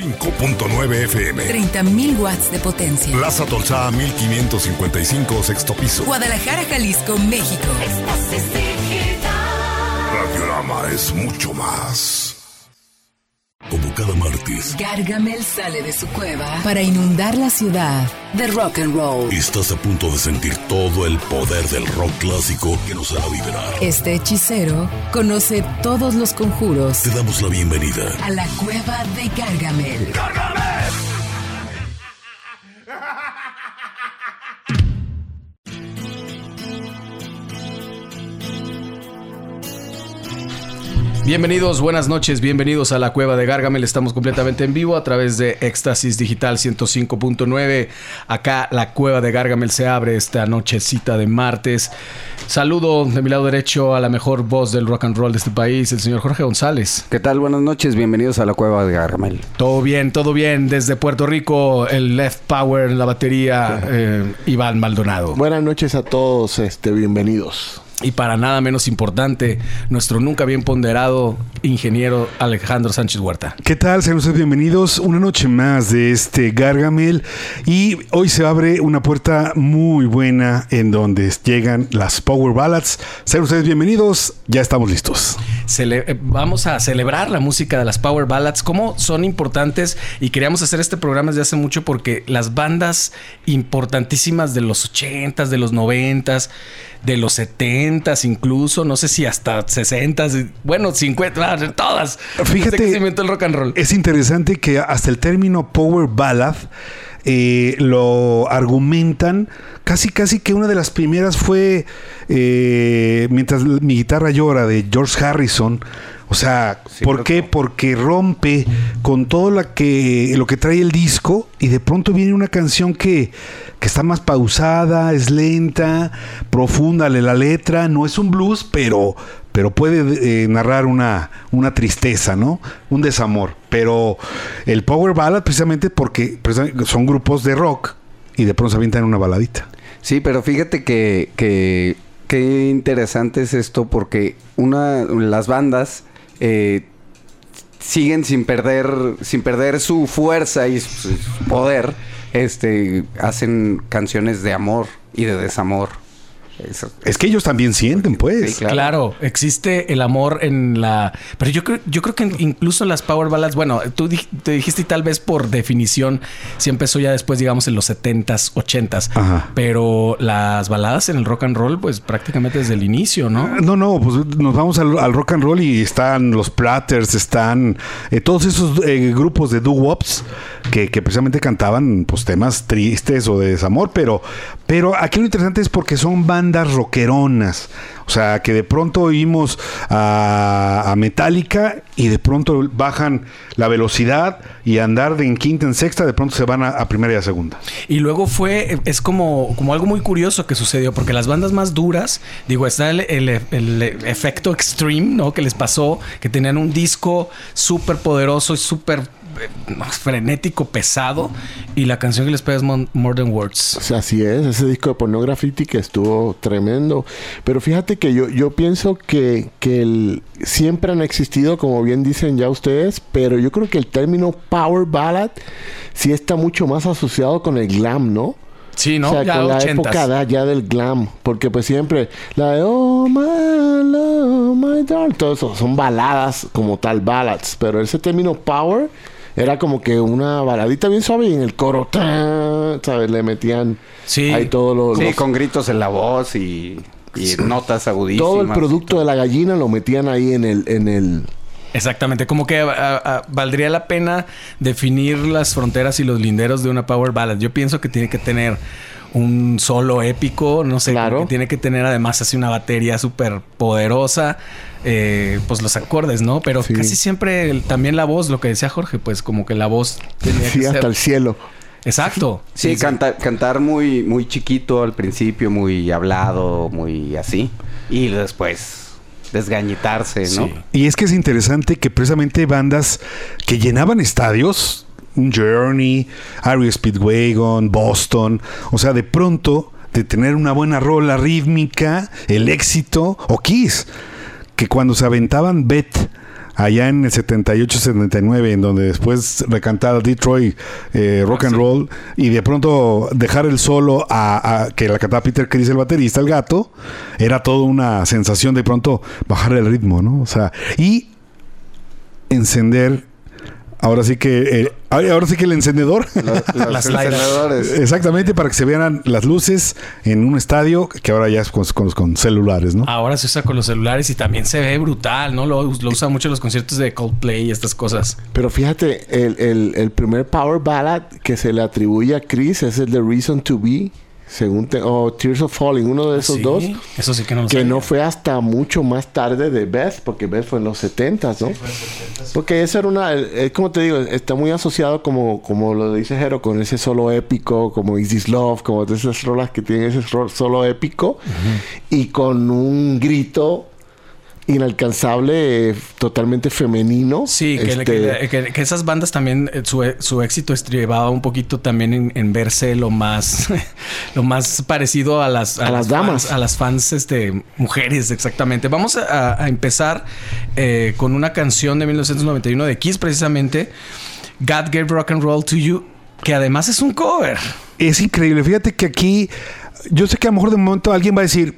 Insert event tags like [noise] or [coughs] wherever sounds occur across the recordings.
5.9 FM. 30.000 watts de potencia. Plaza Tolzá 1555 sexto piso. Guadalajara, Jalisco, México. Radiorama es mucho más. Cada martes, Gargamel sale de su cueva para inundar la ciudad de rock and roll. estás a punto de sentir todo el poder del rock clásico que nos hará vibrar. Este hechicero conoce todos los conjuros Te damos la bienvenida. a la cueva de Gargamel. Bienvenidos, buenas noches, bienvenidos a la Cueva de Gargamel. Estamos completamente en vivo a través de Éxtasis Digital 105.9. Acá la Cueva de Gargamel se abre esta nochecita de martes. Saludo de mi lado derecho a la mejor voz del rock and roll de este país, el señor Jorge González. ¿Qué tal? Buenas noches, bienvenidos a la cueva de Gargamel. Todo bien, todo bien. Desde Puerto Rico, el Left Power, la batería, eh, Iván Maldonado. Buenas noches a todos, este, bienvenidos. Y para nada menos importante, nuestro nunca bien ponderado ingeniero Alejandro Sánchez Huerta. ¿Qué tal? Sean ustedes bienvenidos una noche más de este Gargamel y hoy se abre una puerta muy buena en donde llegan las Power Ballads. Sean ustedes bienvenidos, ya estamos listos. Cele- eh, vamos a celebrar la música de las Power Ballads, cómo son importantes y queríamos hacer este programa desde hace mucho porque las bandas importantísimas de los 80s, de los 90s, de los 70s incluso, no sé si hasta 60s, bueno, 50, ah, todas. Fíjate, que se inventó el rock and roll. Es interesante que hasta el término Power Ballad eh, lo argumentan. Casi, casi que una de las primeras fue eh, Mientras mi guitarra llora de George Harrison. O sea, Sí, ¿por qué? que- Porque rompe con todo lo que, lo que trae el disco y de pronto viene una canción que, que está más pausada, es lenta, profunda le- la letra, no es un blues, pero, pero puede eh, narrar una, una tristeza, ¿no? Un desamor. Pero el Power Ballad precisamente porque son grupos de rock y de pronto se avientan una baladita. Sí, pero fíjate que, que qué interesante es esto porque una las bandas eh, siguen sin perder sin perder su fuerza y su, poder, este hacen canciones de amor y de desamor. Eso- Es que ellos también sienten, pues. Sí, claro. Claro. existe el amor en la. Pero yo creo, yo creo que incluso las Power Ballads, bueno, tú dij- te dijiste y tal vez por definición, sí empezó ya después, digamos, en los 70s, 80s. Ajá. Pero las baladas en el rock and roll, pues prácticamente desde el inicio, ¿no? No, no, pues nos vamos al, al rock and roll y están los Platters, están eh, todos esos eh, grupos de doo-wops que, que precisamente cantaban pues temas tristes o de desamor, pero, pero aquí lo interesante es porque son bandas rockeronas. O sea, que de pronto oímos a, Metallica y de pronto bajan la velocidad y andar de en quinta en sexta, de pronto se van a, primera y a segunda. Y luego fue, es como, como algo muy curioso que sucedió, porque las bandas más duras, digo, está el, el- el efecto extreme, ¿no? Que les pasó, que tenían un disco súper poderoso y súper frenético, pesado, y la canción que les pega es More Than Words. O sea, así es, ese disco de Pornography que estuvo tremendo. Pero fíjate que yo, yo pienso que, que el- siempre han existido, como bien dicen ya ustedes, pero yo creo que el término Power Ballad sí está mucho más asociado con el glam, ¿no? Sí, ¿no? O sea, ya con la 80s. época da- ya del glam. Porque pues siempre la de Oh my love, my darling. Todo eso son baladas como tal, ballads. Pero ese término power era como que una baladita bien suave y en el coro, ¡tan! ¿sabes? Le metían Sí. ahí todo lo, Sí, los- con gritos en la voz y, y notas agudísimas. todo el producto de la gallina lo metían ahí en el, en el Exactamente, como que a- a- valdría la pena definir las fronteras y los linderos de una power ballad. Yo pienso que tiene que tener un solo épico, no sé, Claro. que tiene que tener además así una batería súper poderosa, eh, pues los acordes, ¿no? Pero Sí. casi siempre el- también la voz, lo que decía Jorge, pues como que la voz tenía sí, que hasta ser... el cielo. Exacto. Sí, canta- cantar muy, muy chiquito al principio, muy hablado, muy así. Y después desgañitarse, ¿no? Sí. Y es que es interesante que precisamente bandas que llenaban estadios, Journey, Ario Speedwagon, Boston, o sea, de pronto de tener una buena rola rítmica, el éxito, o Kiss, que cuando se aventaban Bet allá en el 78-79, en donde después recantar Detroit eh, Rock and Roll y de pronto dejar el solo a, a- que la cantaba Peter Criss, el baterista, el gato, era toda una sensación de pronto bajar el ritmo, ¿no? O sea, y encender, ahora sí que, eh, ahora sí que el encendedor. Los, los [laughs] Las encendedores. Exactamente, para que se vean las luces en un estadio que ahora ya es con, con- con celulares, ¿no? Ahora se usa con los celulares y también se ve brutal, ¿no? Lo, lo usan mucho en los conciertos de Coldplay y estas cosas. Pero fíjate, el, el- el primer power ballad que se le atribuye a Chris es el de Reason to Be, según te- o Tears of Falling, uno de esos Sí, dos. Eso sí que no lo Que sabía. no fue hasta mucho más tarde de Beth, porque Beth fue en los 70 ¿no? Porque eso era una, es como te digo, está muy asociado como, como lo dice Jero, con ese solo épico, como Is This Love, como de esas rolas que tienen ese solo épico, y con un grito inalcanzable, eh, totalmente femenino. Sí, que, Este, que- que- que esas bandas también, eh, su, su éxito estribaba un poquito también en, en verse lo más, [laughs] lo más parecido a las, A las damas. fans- a las fans, este, mujeres, exactamente. Vamos a, a empezar eh, con una canción de 1991 de Kiss, precisamente, God Gave Rock and Roll to You, que además es un cover. Es increíble. Fíjate que aquí, yo sé que a lo mejor de momento alguien va a decir,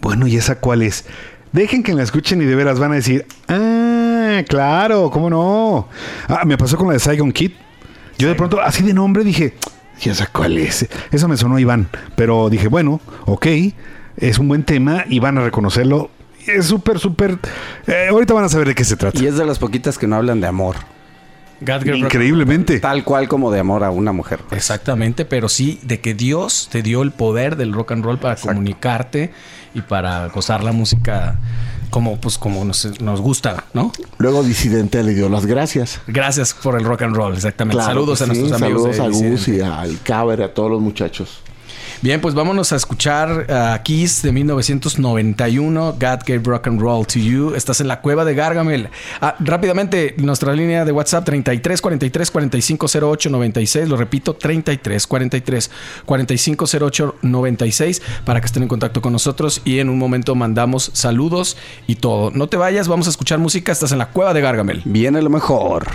bueno, ¿y esa cuál es? Dejen que la escuchen y de veras van a decir, ah, claro, ¿cómo no? Ah, me pasó con la de Saigon Kid. Yo de pronto, así de nombre, dije, ¿y esa cuál es? Eso me sonó a Iván. Pero dije, bueno, ok, es un buen tema y van a reconocerlo. Es súper, súper... eh, ahorita van a saber de qué se trata. Y es de las poquitas que no hablan de amor. Increíblemente. Tal cual como de amor a una mujer. Exactamente, pero sí de que Dios te dio el poder del rock and roll para comunicarte y para gozar la música como pues como nos, nos gusta, ¿no? Luego Disidente le dio las gracias. Gracias por el rock and roll, exactamente. Claro saludos a sí, nuestros amigos. Saludos a Gus y al Caber, a todos los muchachos. Bien, pues vámonos a escuchar a Kiss de 1991, God Gave Rock and Roll to You. Estás en la cueva de Gargamel. Ah, rápidamente, nuestra línea de WhatsApp 33 43 45 08 96. Lo repito, 33 43 45 08 96 para que estén en contacto con nosotros y en un momento mandamos saludos y todo. No te vayas, vamos a escuchar música. Estás en la cueva de Gargamel. Viene lo mejor.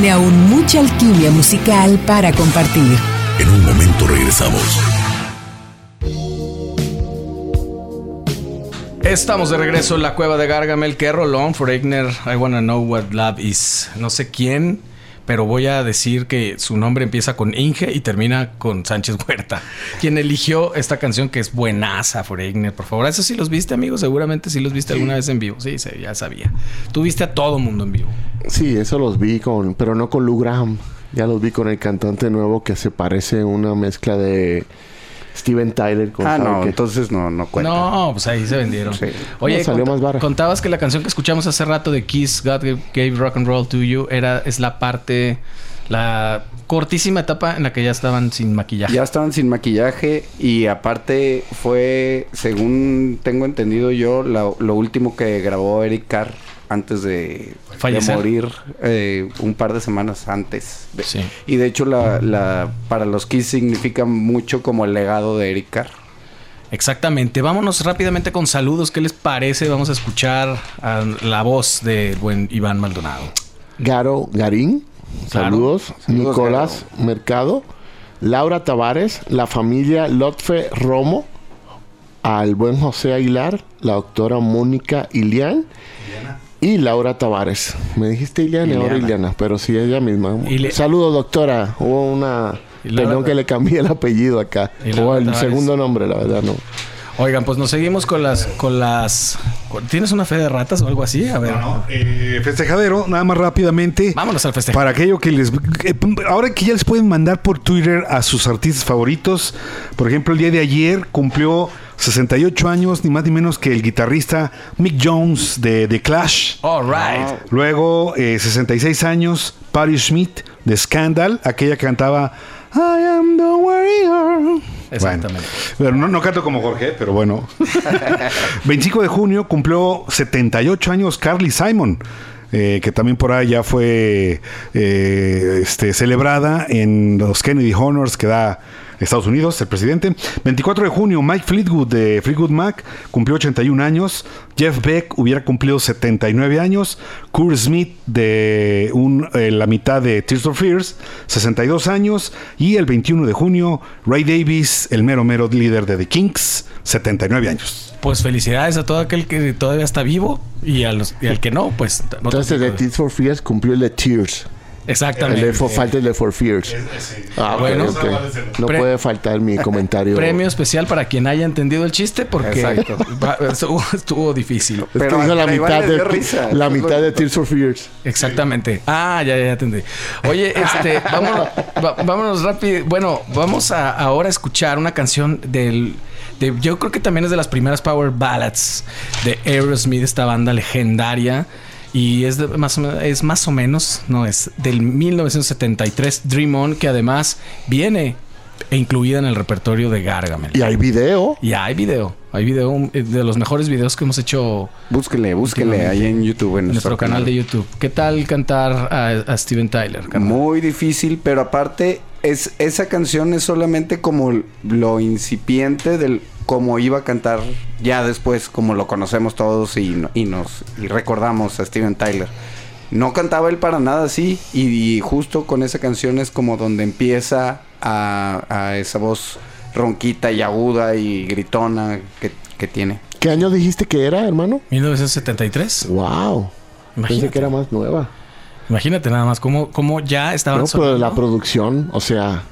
Tiene aún mucha alquimia musical para compartir. En un momento regresamos. Estamos de regreso en la cueva de Gargamel. Qué rolón, Foreigner. I wanna know what love is. No sé quién, pero voy a decir que su nombre empieza con Inge y termina con Sánchez Huerta. Quien eligió esta canción que es buenaza, Foreigner. Por favor, eso sí los viste, amigos. Seguramente sí los viste alguna vez en vivo. Sí, sí, ya sabía. Tú viste a todo mundo en vivo. Sí, eso los vi con, pero no con Lou Graham. Ya los vi con el cantante nuevo que se parece a una mezcla de Steven Tyler con Ah, no, entonces no, no cuenta. No, pues ahí se vendieron. Sí. Oye, No, salió conta- más vara. contabas que la canción que escuchamos hace rato de Kiss, God Gave- Gave Rock and Roll to You, era, es la parte, la cortísima etapa en la que ya estaban sin maquillaje. Ya estaban sin maquillaje y aparte fue, según tengo entendido yo, la- lo último que grabó Eric Carr antes de, de morir eh, un par de semanas antes. De- Sí. Y de hecho la, la- para los Kiss significa mucho como el legado de Eric Carr. Exactamente. Vámonos rápidamente con saludos. ¿Qué les parece? Vamos a escuchar a la voz del buen Iván Maldonado. Garo Garín, Claro. saludos. Saludos, Nicolás Mercado, Laura Tavares, la familia Lotfe Romo, al buen José Aguilar, la doctora Mónica Ilián y Laura Tavares. Me dijiste Iliana, ahora Iliana. Iliana, pero sí ella misma. Ili- Saludos, doctora. Hubo una... Perdón que le cambié el apellido acá. O el Tavares. segundo nombre, la verdad, no. Oigan, pues nos seguimos con las, con las. ¿Tienes una fe de ratas o algo así? A ver. Eh, festejadero, nada más rápidamente. Vámonos al festejo. Para aquello que les. eh, ahora que ya les pueden mandar por Twitter a sus artistas favoritos. Por ejemplo, el día de ayer cumplió 68 años, ni más ni menos que el guitarrista Mick Jones de The Clash. All right. Luego, eh, 66 años, Patti Smith de Scandal, aquella que cantaba I am the warrior. Exactamente. Bueno, pero no, no canto como Jorge, pero bueno. [laughs] 25 de junio cumplió 78 años Carly Simon. eh, que también por ahí ya fue eh, este, celebrada en los Kennedy Honors que da Estados Unidos, el presidente. 24 de junio, Mike Fleetwood de Fleetwood Mac cumplió 81 años. Jeff Beck hubiera cumplido 79 años. Kurt Smith de un, eh, la mitad de Tears for Fears, 62 años. Y el 21 de junio, Ray Davis, el mero mero líder de The Kinks, 79 años. Pues felicidades a todo aquel que todavía está vivo y, a los, y al que no, pues. no Entonces, de. Tears for Fears cumplió el de Tears. Exactamente. for, el de For Fears. Ah, Bueno. No Pre- puede faltar mi comentario. Premio especial para quien haya entendido el chiste porque estuvo, estuvo difícil. Es que Pero la mitad de risa. la mitad de Tears for Fears. Exactamente. Ah, ya, ya, ya entendí. Oye, este, [laughs] vámonos, va- vámonos rápido. Bueno, vamos a ahora a escuchar una canción del, de- yo creo que también es de las primeras power ballads de Aerosmith, esta banda legendaria. Y es, de- más, o menos, es más o menos, no, es del 1973, Dream On, que además viene e incluida en el repertorio de Gargamel. Y hay video. Y hay video, hay video, eh, de los mejores videos que hemos hecho Búsquele, búsquele ahí en YouTube, en en nuestro canal de YouTube. ¿Qué tal cantar a, a Steven Tyler? carnal? Muy difícil, pero aparte es esa canción es solamente como lo incipiente del cómo iba a cantar ya después, como lo conocemos todos y, y nos y recordamos a Steven Tyler. No cantaba él para nada así y, y justo con esa canción es como donde empieza a, a esa voz ronquita y aguda y gritona que, que tiene. ¿Qué año dijiste que era, hermano? 1973. Wow. Pensé Imagínate. que era más nueva. Imagínate nada más cómo, cómo ya estaban No, pero la producción, o sea,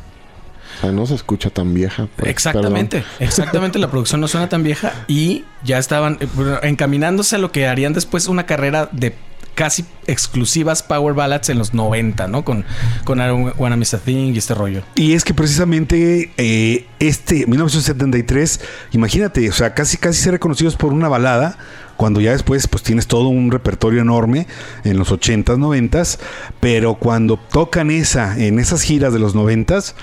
o sea, no se escucha tan vieja. pues, Exactamente, exactamente. La producción no suena tan vieja y ya estaban eh, encaminándose a lo que harían después una carrera de casi exclusivas power ballads en los 90, ¿no? Con, con I Don't Wanna Miss a Thing y este rollo. Y es que precisamente eh, este 1973, imagínate, o sea, casi casi ser reconocidos por una balada, cuando ya después pues tienes todo un repertorio enorme en los 80s, 90s, pero cuando tocan esa en esas giras de los 90s,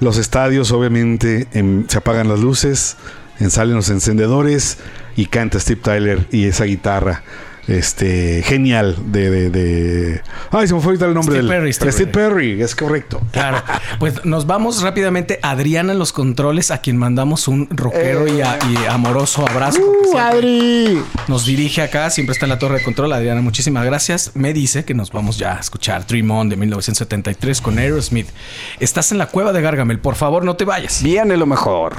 los estadios obviamente em, se apagan las luces, en- salen los encendedores y canta Steve Tyler y esa guitarra. Este, genial de, de, de- Ay, se me fue ahorita el nombre Steve del... Perry, Steve Steve Perry, es correcto. Claro. Pues nos vamos rápidamente. Adriana en los controles, a quien mandamos un rockero y, a- y amoroso abrazo. ¡Uh, Adri! Nos dirige acá, siempre está en la torre de control. Adriana, muchísimas gracias. Me dice que nos vamos ya a escuchar Dream On de 1973 con Aerosmith. Estás en la cueva de Gargamel. Por favor, no te vayas. Viene lo mejor.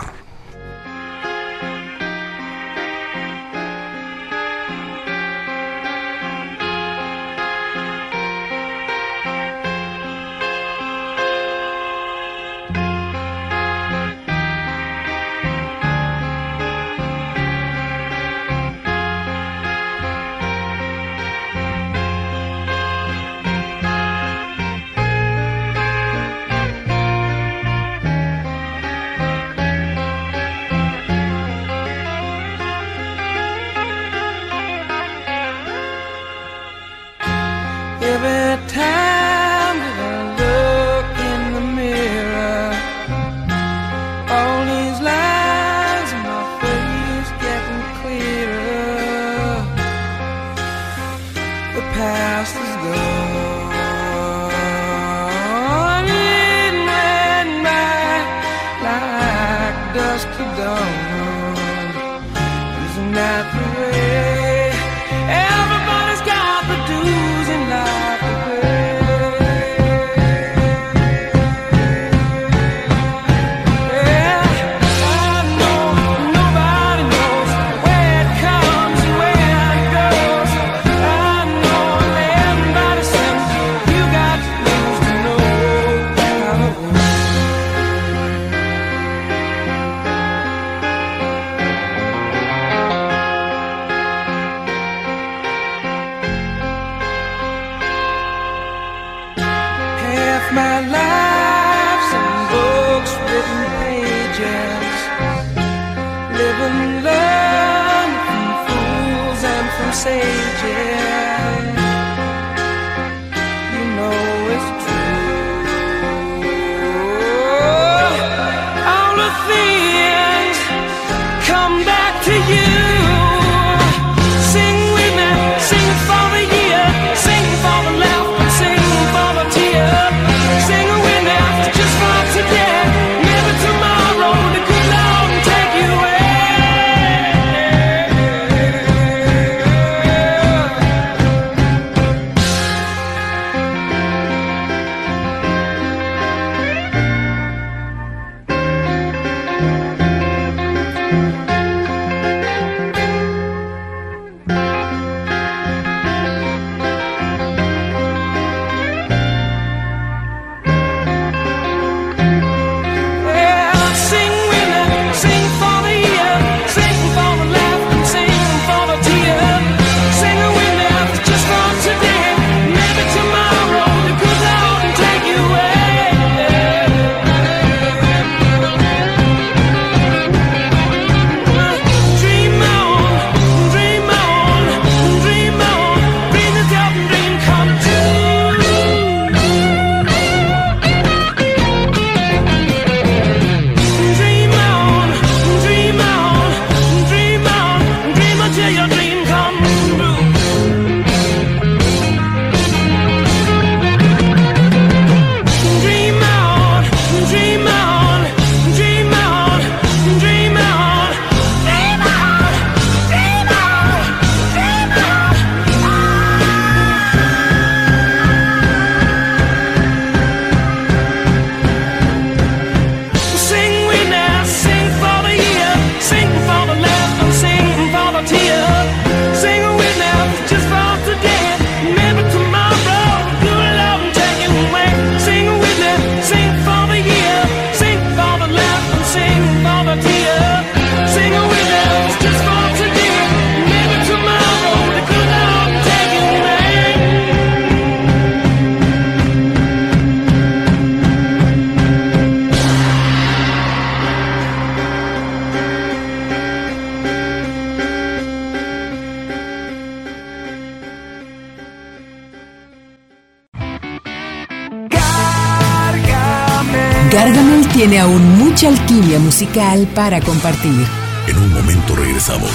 Musical para compartir. En un momento regresamos.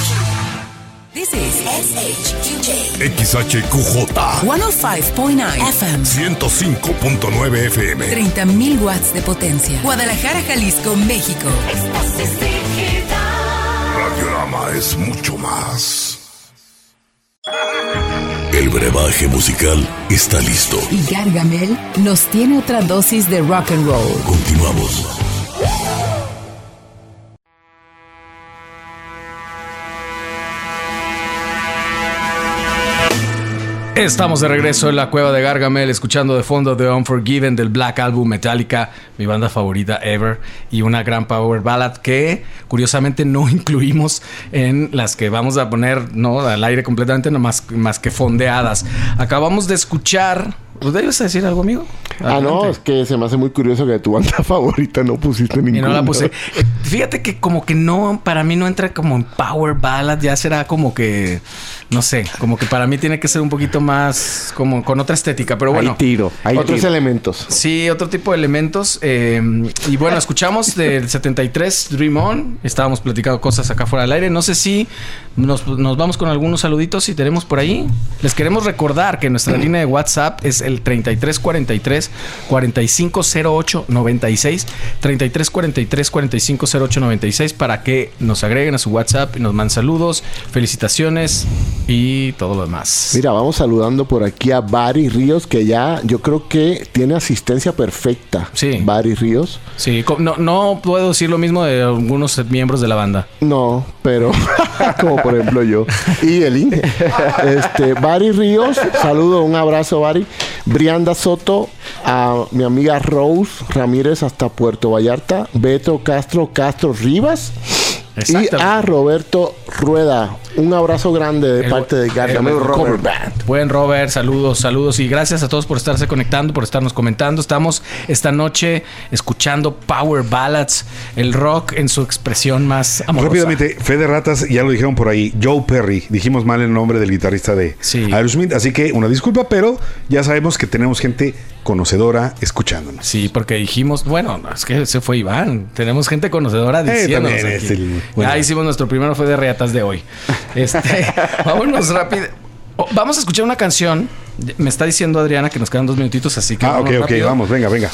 This is SHQJ XHQJ 105.9 FM. 105.9 FM. 30.000 watts de potencia. Guadalajara, Jalisco, México. Radiorama es mucho más. El brebaje musical está listo. Y Gargamel nos tiene otra dosis de rock and roll. Continuamos. Estamos de regreso en la cueva de Gargamel, escuchando de fondo The Unforgiven del Black Album Metallica, mi banda favorita ever, y una gran power ballad que curiosamente no [laughs] incluimos en las que vamos a poner no al aire completamente, no más, más que fondeadas. Acabamos de escuchar. ¿Debes decir algo, amigo? Ah, no, es que se me hace muy curioso que tu banda [laughs] favorita no pusiste Y ninguna. no la puse. Fíjate que como que no, para mí no entra como en power ballad, ya será como que, no sé, como que para mí tiene que ser un poquito más como con otra estética, pero bueno. Hay tiro, hay Otros tiro. elementos. Sí, otro tipo de elementos. eh, y bueno, escuchamos del 73 Dream On. Estábamos platicando cosas acá fuera del aire. No sé si nos, nos vamos con algunos saluditos si tenemos por ahí. Les queremos recordar que nuestra línea de WhatsApp es el 3343 4508 96. 3343 4508 96 para que nos agreguen a su WhatsApp y nos manden saludos, felicitaciones y todo lo demás. Mira, vamos saludando por aquí a Bari Ríos, que ya yo creo que tiene asistencia perfecta. Sí. Bari Ríos. Sí, no, no puedo decir lo mismo de algunos miembros de la banda. No, pero [laughs] como por ejemplo yo y el Inge. Este, Bari Ríos, saludo, un abrazo, Bari. Brianda Soto, a mi amiga Rose Ramírez hasta Puerto Vallarta, Beto Castro Castro Rivas y a Roberto Rueda. Un abrazo grande de El- parte de Gargamel el- Cover Band. Buen Robert, saludos, saludos y gracias a todos por estarse conectando, por estarnos comentando. Estamos esta noche escuchando Power Ballads, el rock en su expresión más amorosa. Rápidamente, Fede Ratas, ya lo dijeron por ahí, Joe Perry. Dijimos mal el nombre del guitarrista de Sí. Aerosmith, así que una disculpa, pero ya sabemos que tenemos gente conocedora escuchándonos. Sí, porque dijimos, bueno, es que se fue Iván. Tenemos gente conocedora Eh, diciéndonos también aquí. el- bueno. Ya hicimos nuestro primero fue de reatas de hoy. Este, [laughs] vámonos rápido. Oh, Vamos a escuchar una canción. Me está diciendo Adriana que nos quedan dos minutitos, así que Ah, ok, ok, rápido. vamos, venga, venga.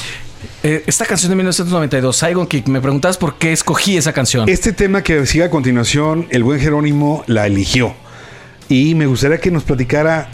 Eh, esta canción de 1992, Saigon Kick, me preguntabas por qué escogí esa canción. Este tema que sigue a continuación, el buen Jerónimo la eligió. Y me gustaría que nos platicara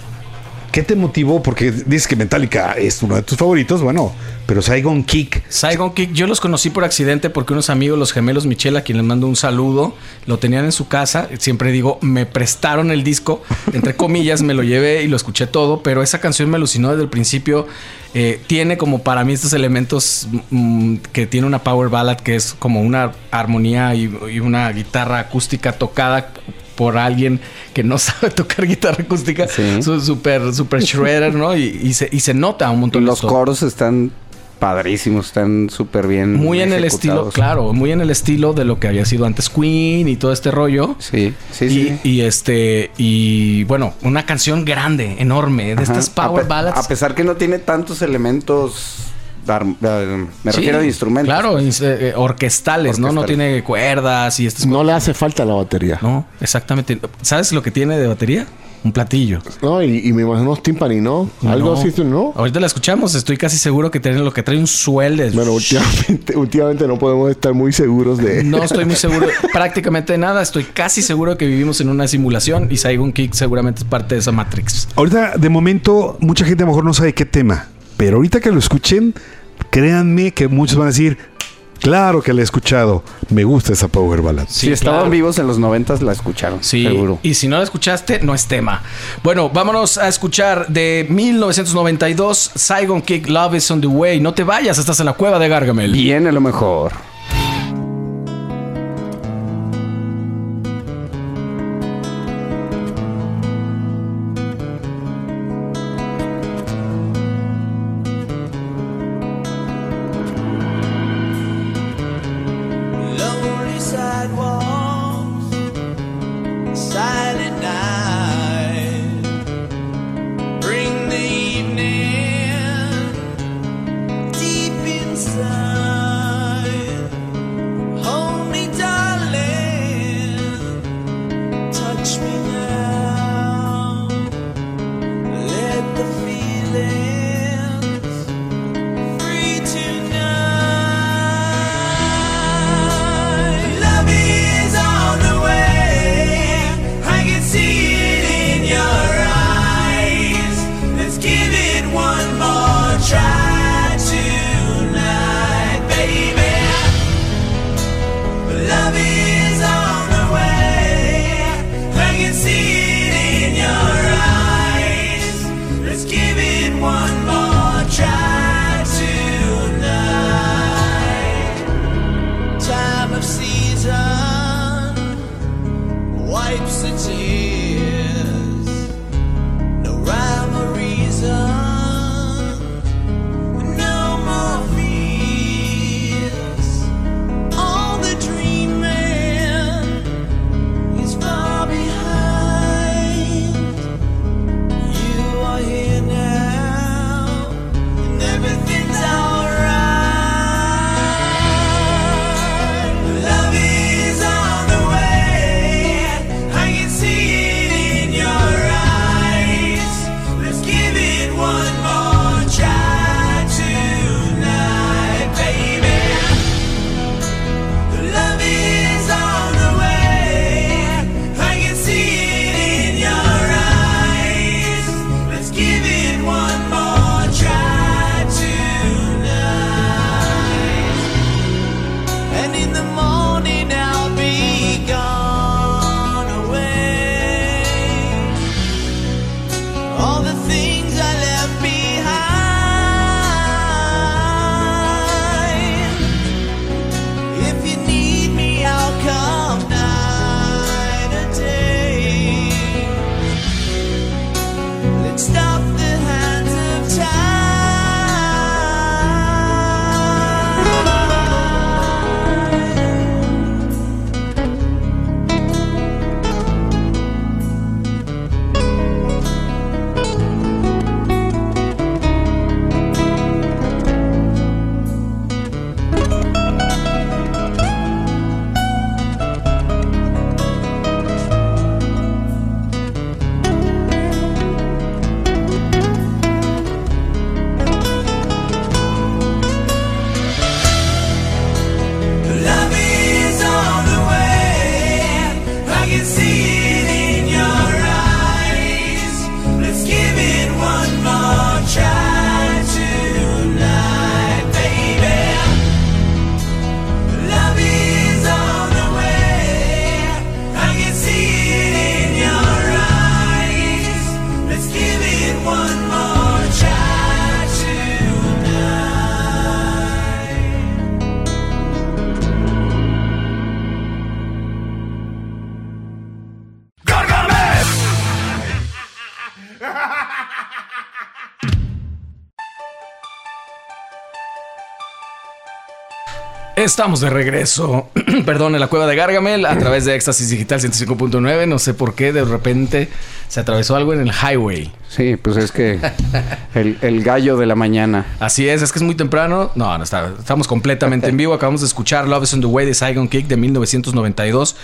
qué te motivó, porque dices que Metallica es uno de tus favoritos, bueno, pero Saigon Kick. Saigon Kick, yo los conocí por accidente porque unos amigos, los gemelos Michel, a quien les mando un saludo, lo tenían en su casa. Siempre digo, me prestaron el disco, entre comillas, me lo llevé y lo escuché todo, pero esa canción me alucinó desde el principio. Eh, tiene como para mí estos elementos mm, que tiene una power ballad que es como una armonía y una guitarra acústica tocada por alguien que no [laughs] sabe tocar guitarra acústica, Sí. Su- super, super shredder, ¿no? Y, y se, y se nota un montón Los coros están padrísimos, están súper bien. Muy en el estilo, claro, muy en el estilo de lo que había sido antes Queen y todo este rollo. Sí, sí, y, sí. y este, y bueno, una canción grande, enorme, de Ajá. estas power a, ballads. a pesar que no tiene tantos elementos, dar- eh, me Sí, refiero a instrumentos. Claro, eh, eh, orquestales, ¿no? No tiene cuerdas y estas No le hace falta la batería. No, exactamente. ¿Sabes lo que tiene de batería? Un platillo. No, y, y me imagino unos timpani, ¿no? Algo No. así, ¿no? Ahorita la escuchamos, estoy casi seguro que tiene lo que trae un suel de... Bueno, últimamente, [laughs] últimamente no podemos estar muy seguros de... No [laughs] estoy muy seguro prácticamente de nada. Estoy casi seguro que vivimos en una simulación y Saigon Kick seguramente es parte de esa Matrix. Ahorita, de momento, mucha gente a lo mejor no sabe qué tema, pero ahorita que lo escuchen, créanme que muchos van a decir, claro que la he escuchado, me gusta esa Power Ballad. si estaban claro. vivos en los noventas la escucharon, Sí, seguro. y si no la escuchaste, no es tema. Bueno, vámonos a escuchar de 1992 Saigon Kick Love is on the Way. No te vayas, estás en la cueva de Gargamel. Viene lo mejor. Estamos de regreso, [clears throat] perdón, en la cueva de Gargamel a través de Éxtasis Digital 105.9. No sé por qué de repente se atravesó algo en el highway. Sí, pues es que el, el gallo de la mañana. Así es, es que es muy temprano. No, no está, estamos completamente en vivo. Acabamos de escuchar Love is on the Way de Saigon Kick de 1992.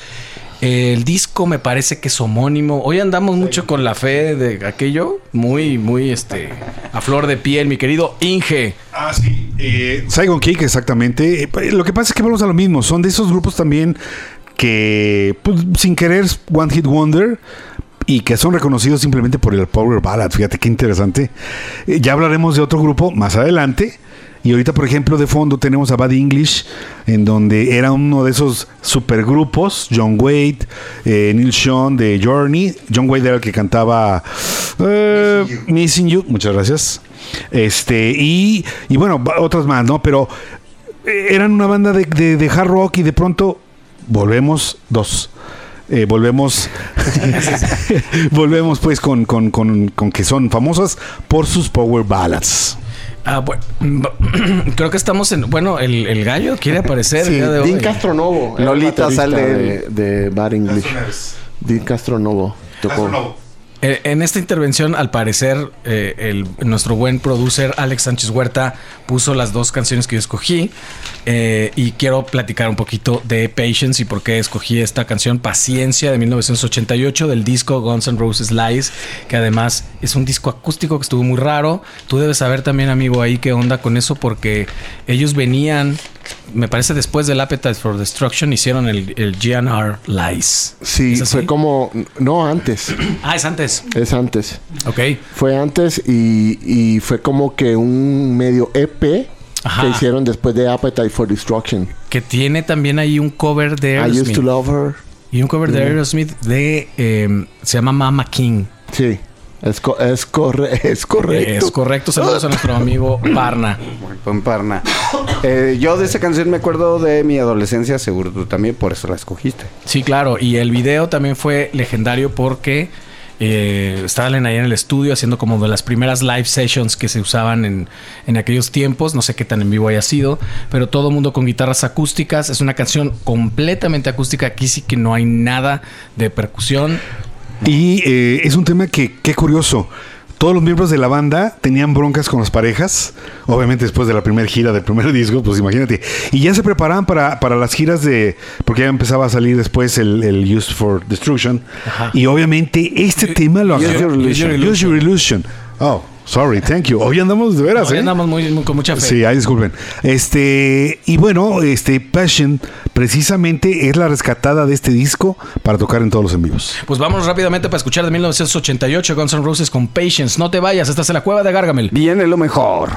El disco me parece que es homónimo. Hoy andamos mucho con la fe de aquello. Muy, muy este. A flor de piel, mi querido Inge. Ah, sí. Eh, Saigon Kick, exactamente. Eh, Lo que pasa es que vamos a lo mismo. Son de esos grupos también que, pues, sin querer, One Hit Wonder. Y que son reconocidos simplemente por el Power Ballad. Fíjate qué interesante. Eh, ya hablaremos de otro grupo más adelante. Y ahorita, por ejemplo, de fondo tenemos a Bad English, en donde era uno de esos supergrupos, John Wade, eh, Neil Sean de Journey. John Wade era el que cantaba eh, Missing, you. Muchas gracias. Este, y, y bueno, otras más, ¿no? Pero eh, eran una banda de, hard rock y de pronto volvemos dos. Volvemos [laughs] volvemos pues con, con- con- con que son famosas por sus power ballads. Ah, bueno, [coughs] creo que estamos en. Bueno, el, el gallo quiere aparecer el Sí, día de Dean hoy. Castronovo. el Lolita sale de, de Bad English. Dean Castronovo. Tocó. Eh, En esta intervención, al parecer, eh, nuestro buen producer Alex Sánchez Huerta puso las dos canciones que yo escogí. eh, y quiero platicar un poquito de Patience y por qué escogí esta canción Paciencia de 1988 del disco Guns N' Roses Lies, que además es un disco acústico que estuvo muy raro. Tú debes saber también, amigo, ahí qué onda con eso, porque ellos venían, me parece, después del Appetite for Destruction, hicieron el, el GNR Lies. Sí, fue como... No, antes. [clears throat] Ah, es antes. Es antes. Ok. Fue antes y, y fue como que un medio EP Ajá. que hicieron después de Appetite for Destruction. Que tiene también ahí un cover de I used Aerosmith. to love her. Y un cover de Aerosmith de... eh, se llama Mama King. Sí. Es, co- es, corre- [laughs] es correcto. Es correcto. Saludos a nuestro amigo Parna. Con Parna. Eh, yo de esa canción me acuerdo de mi adolescencia, seguro tú también, por eso la escogiste. Sí, claro. Y el video también fue legendario porque eh, estaban ahí en el estudio haciendo como de las primeras live sessions que se usaban en, en aquellos tiempos. No sé qué tan en vivo haya sido, pero todo el mundo con guitarras acústicas. Es una canción completamente acústica. Aquí sí que no hay nada de percusión. Y eh, es un tema que, qué curioso. Todos los miembros de la banda tenían broncas con las parejas. Obviamente después de la primera gira del primer [laughs] disco, pues imagínate. Y ya se preparaban para, para las giras de... Porque ya empezaba a salir después el, el Used for Destruction. Y obviamente este tema lo Use agarró-. Use Your Illusion. Oh, sorry, thank you. Hoy andamos de veras, Hoy ¿eh? andamos muy, muy- con mucha fe. Sí, ahí disculpen. Este, y bueno, este Passion precisamente es la rescatada de este disco para tocar en todos los en vivos. Pues vámonos rápidamente para escuchar de 1988 Guns N' Roses con Patience. No te vayas, estás en la cueva de Gargamel. Viene lo mejor.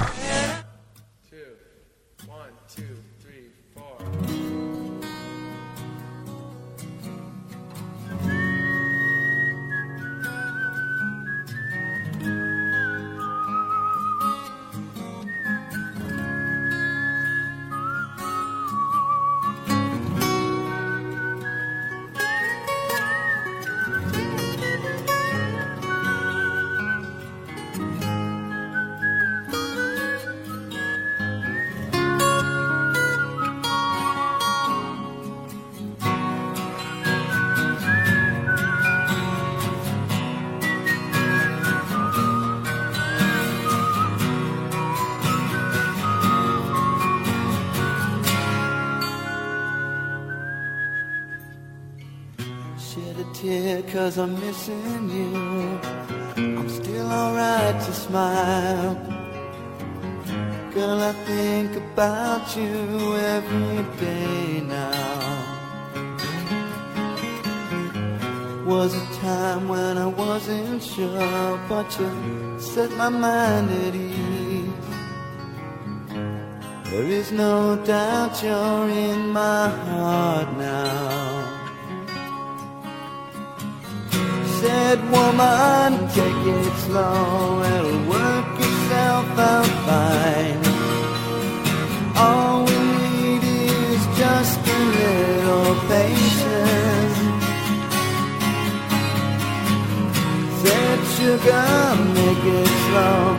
My mind at ease. There is no doubt you're in my heart now. Said woman, take it slow, it'll work itself out fine. All we need is just a little patience. Said sugar, make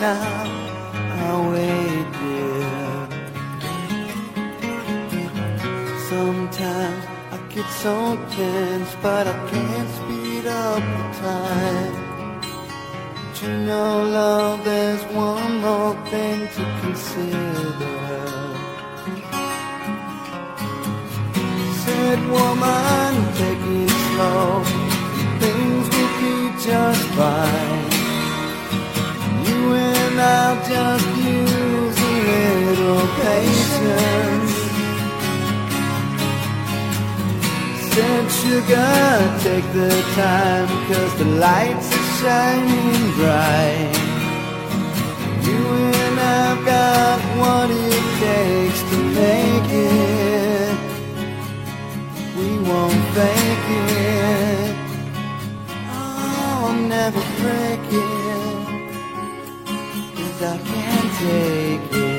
now, I'll wait, dear. Sometimes I get so tense, but I can't speed up the time. But you know, love, there's one more thing to consider. Said woman, take it slow. Things will be just fine. And I'll just use a little patience. Said sugar, take the time, cause the lights are shining bright. You and I've got what it takes to make it. We won't fake it. Oh, I'll never break I can't take it.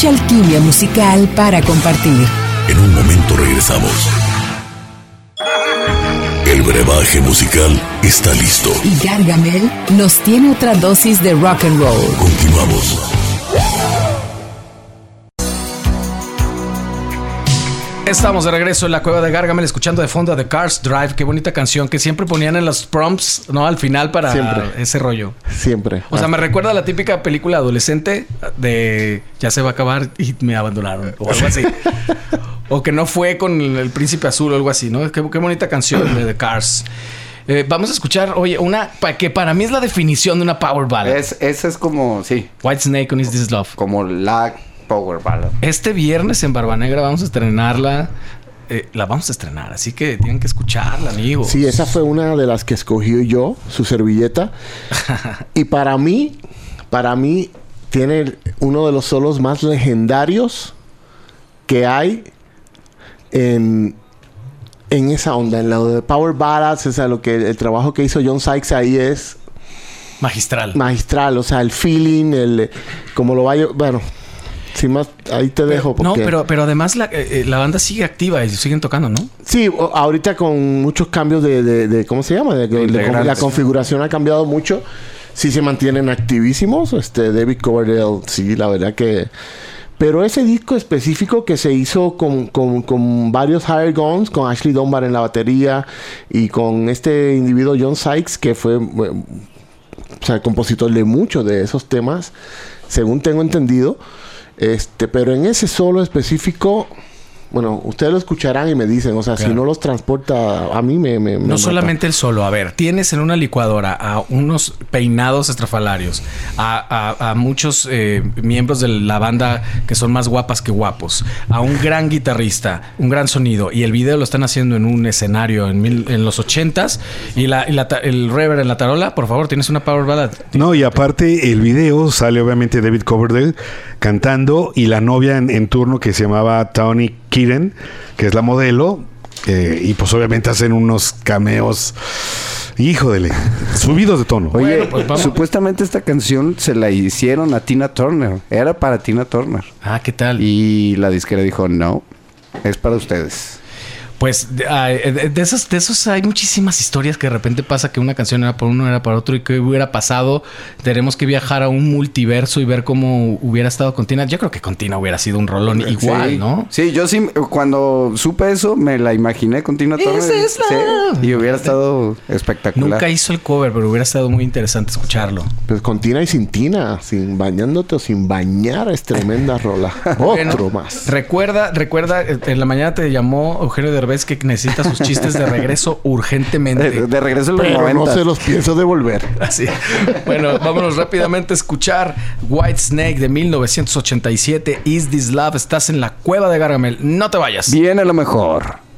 Mucha alquimia musical para compartir. En un momento regresamos. El brebaje musical está listo. Y Gargamel nos tiene otra dosis de rock and roll. Continuamos. Estamos de regreso en la cueva de Gargamel escuchando de fondo a The Cars Drive. Qué bonita canción que siempre ponían en los prompts, ¿no? Al final para Siempre. ese rollo. Siempre. O sea, me recuerda a la típica película adolescente de ya se va a acabar y me abandonaron o algo así. [laughs] o que no fue con el, el príncipe azul o algo así, ¿no? Qué, qué bonita canción de The Cars. Eh, vamos a escuchar, oye, una que para mí es la definición de una power ballad. Es, esa es como, sí, White Snake con Is This Love. como la power ballad. Este viernes en Barba Negra vamos a estrenarla. Eh, la vamos a estrenar, así que tienen que escucharla, amigos. Sí, esa fue una de las que escogí yo, su servilleta. [laughs] y para mí, para mí, tiene uno de los solos más legendarios que hay en, en esa onda, en lo de Power Ballads, o sea, lo que el trabajo que hizo John Sykes ahí es Magistral. magistral, o sea, el feeling, el como lo vaya, bueno, sin más, ahí te dejo No, porque pero, pero además la, eh, eh, la banda sigue activa y siguen tocando, ¿no? Sí, ahorita con muchos cambios de, de- de- ¿cómo se llama? De, de- de- Integrantes. la configuración ha cambiado mucho. Sí se mantienen activísimos. Este David Coverdale, sí, la verdad que. Pero ese disco específico que se hizo con, con, con varios Higher Guns, con Ashley Dunbar en la batería y con este individuo John Sykes, que fue bueno, o sea, compositor de muchos de esos temas, según tengo entendido. Este, pero en ese solo específico, bueno, ustedes lo escucharán y me dicen, o sea, si no los transporta a mí me... me- me No mata. solamente el solo. A ver, tienes en una licuadora a unos peinados estrafalarios, a, a- a muchos eh, miembros de la banda que son más guapas que guapos, a un gran guitarrista, un gran sonido, y el video lo están haciendo en un escenario en, mil- en los ochentas, y, la, y la ta- el rever en la tarola, por favor, tienes una power ballad. No, y aparte el video sale obviamente David Coverdale cantando y la novia en, en turno que se llamaba Tony Kieran, que es la modelo, eh, y pues obviamente hacen unos cameos, hijo de le- subidos de tono. Oye, Bueno, pues vamos. supuestamente esta canción se la hicieron a Tina Turner. Era para Tina Turner. Ah, ¿qué tal? Y la disquera dijo, no, es para ustedes. Pues de, ah, de- de esos, de esos hay muchísimas historias que de repente pasa que una canción era para uno, era para otro y que hubiera pasado. Tenemos que viajar a un multiverso y ver cómo hubiera estado con Tina. Yo creo que con Tina hubiera sido un rolón igual. ¿no? Sí, yo sí, cuando supe eso, me la imaginé con Tina Turner. Esa es la- Sí, y hubiera estado espectacular. Nunca hizo el cover, pero hubiera estado muy interesante escucharlo. Pues con Tina y sin Tina, sin bañándote o sin bañar, es tremenda rola. [laughs] Otro Bueno, más. Recuerda, recuerda, eh, en la mañana te llamó Eugenio Derbez que necesita sus chistes de regreso [laughs] urgentemente. De, de regreso en los Pero no 90. se los pienso devolver. [laughs] Así. Bueno, vámonos rápidamente a escuchar White Snake de 1987. Is This Love? Estás en la cueva de Gargamel. No te vayas. Viene lo mejor.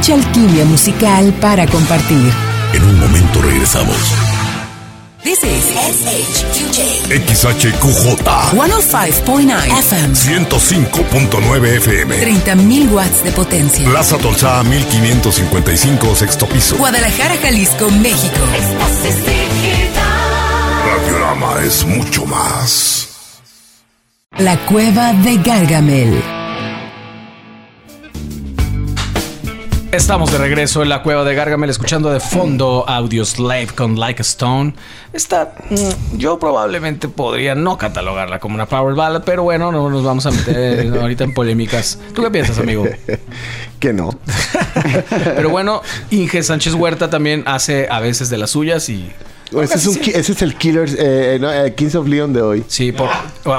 Mucha alquimia musical para compartir. En un momento regresamos. This is SH2J XHQJ 105.9 FM. 105.9 FM. 30.000 watts de potencia. Plaza Tolsá 1555 sexto piso. Guadalajara, Jalisco, México. Radiorama es mucho más. La cueva de Gargamel. Estamos de regreso en la cueva de Gargamel escuchando de fondo Audio Slave con Like a Stone. Esta, mm, yo probablemente podría no catalogarla como una power ballad, pero bueno, no nos vamos a meter [laughs] ahorita en polémicas. ¿Tú qué piensas, amigo? [laughs] Que no. [laughs] Pero bueno, Inge Sánchez Huerta también hace a veces de las suyas y... Ese es, un ki- ese es el Killers, eh, no, eh, Kings of Leon de hoy. Sí, por,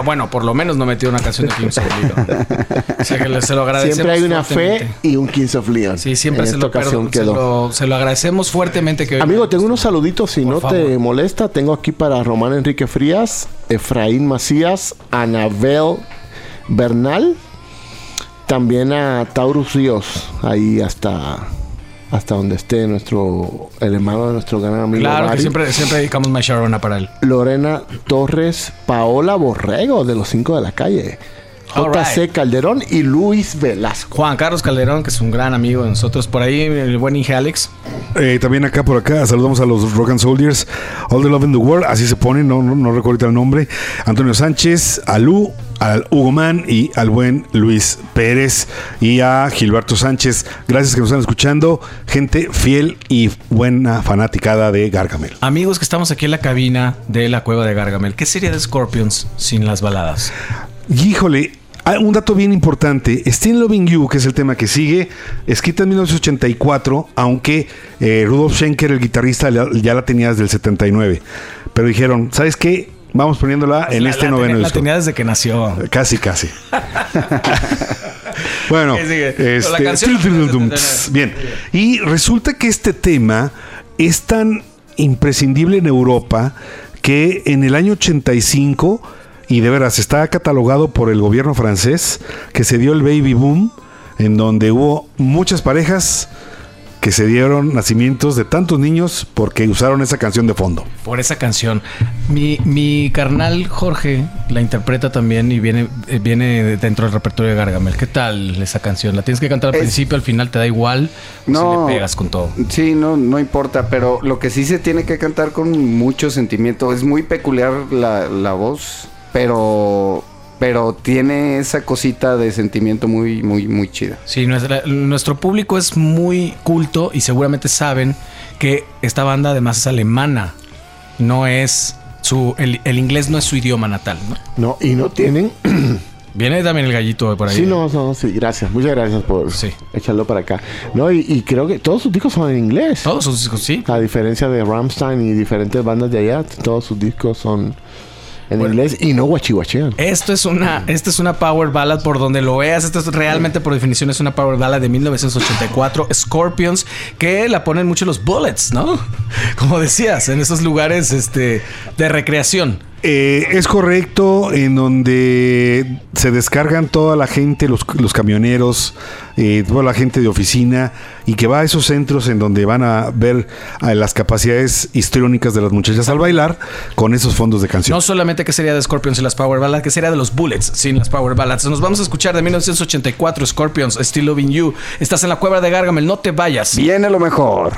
bueno, por lo menos no metió una canción de Kings of Leon. [laughs] O sea que se lo agradecemos. Siempre hay una fe y un Kings of Leon. Sí, siempre en se esta lo, ocasión se, quedó. lo, se lo agradecemos fuertemente que hoy- Amigo, tengo unos saluditos, si Por no favor. te molesta. Tengo aquí para Román Enrique Frías, Efraín Macías, Anabel Bernal, también a Taurus Ríos, ahí hasta hasta donde esté nuestro el hermano de nuestro gran amigo Claro que siempre, siempre dedicamos My Sharona para él. Lorena Torres, Paola Borrego de los cinco de la calle, All JC right. Calderón y Luis Velasco. Juan Carlos Calderón, que es un gran amigo de nosotros. Por ahí, el buen Inge Alex. Eh, también acá por acá saludamos a los Rock and Soldiers, All the Love in the World, así se pone, no, no, no recuerdo ahorita el nombre. Antonio Sánchez, a Lu, al Hugo Man y al buen Luis Pérez y a Gilberto Sánchez. Gracias que nos están escuchando, gente fiel y buena fanaticada de Gargamel. Amigos que estamos aquí en la cabina de la cueva de Gargamel. ¿Qué sería de Scorpions sin las baladas? Híjole, ah, un dato bien importante. Still Loving You, que es el tema que sigue, escrita en 1984, aunque eh, Rudolf Schenker, el guitarrista, ya la tenía desde el 79. Pero dijeron, ¿sabes qué? Vamos poniéndola en La- este la noveno tenía- La disco. tenía desde que nació. Casi, casi. [laughs] bueno, este, La canción- bien. Y resulta que este tema es tan imprescindible en Europa que en el año 85, y de veras está catalogado por el gobierno francés, que se dio el baby boom, en donde hubo muchas parejas que se dieron nacimientos de tantos niños porque usaron esa canción de fondo. Por esa canción. Mi, mi carnal Jorge la interpreta también y viene, eh, viene dentro del repertorio de Gargamel. ¿Qué tal esa canción? ¿La tienes que cantar al Es- principio, al final te da igual? ¿O No. si le pegas con todo? Sí, no, no importa, pero lo que sí se tiene que cantar con mucho sentimiento. Es muy peculiar la, la voz, pero, pero tiene esa cosita de sentimiento muy, muy, muy chida. Sí, nuestra- nuestro público es muy culto y seguramente saben que esta banda además es alemana. No es su. El, el inglés no es su idioma natal, ¿no? No, y no tienen [clears throat] Viene también el gallito por ahí. Sí, no, no, sí, gracias. Muchas gracias por Sí. echarlo para acá. No, y, y creo que todos sus discos son en inglés. Todos sus discos, sí. A diferencia de Rammstein y diferentes bandas de allá, todos sus discos son en Bueno. inglés y no guachihuachean. Esto es una, esta es una power ballad por donde lo veas. Esto es realmente por definición es una power ballad de 1984. Scorpions que la ponen mucho los bullets, ¿no? [laughs] Como decías, en esos lugares este, de recreación. Eh, es correcto, en donde se descargan toda la gente, los, los camioneros, eh, toda la gente de oficina, y que va a esos centros en donde van a ver a las capacidades histriónicas de las muchachas al bailar con esos fondos de canción. No solamente que sería de Scorpions y las Power Ballads, que sería de los Bullets sin las Power Ballads. Nos vamos a escuchar de 1984 Scorpions, Still Loving You. Estás en la cueva de Gargamel, no te vayas. Viene lo mejor.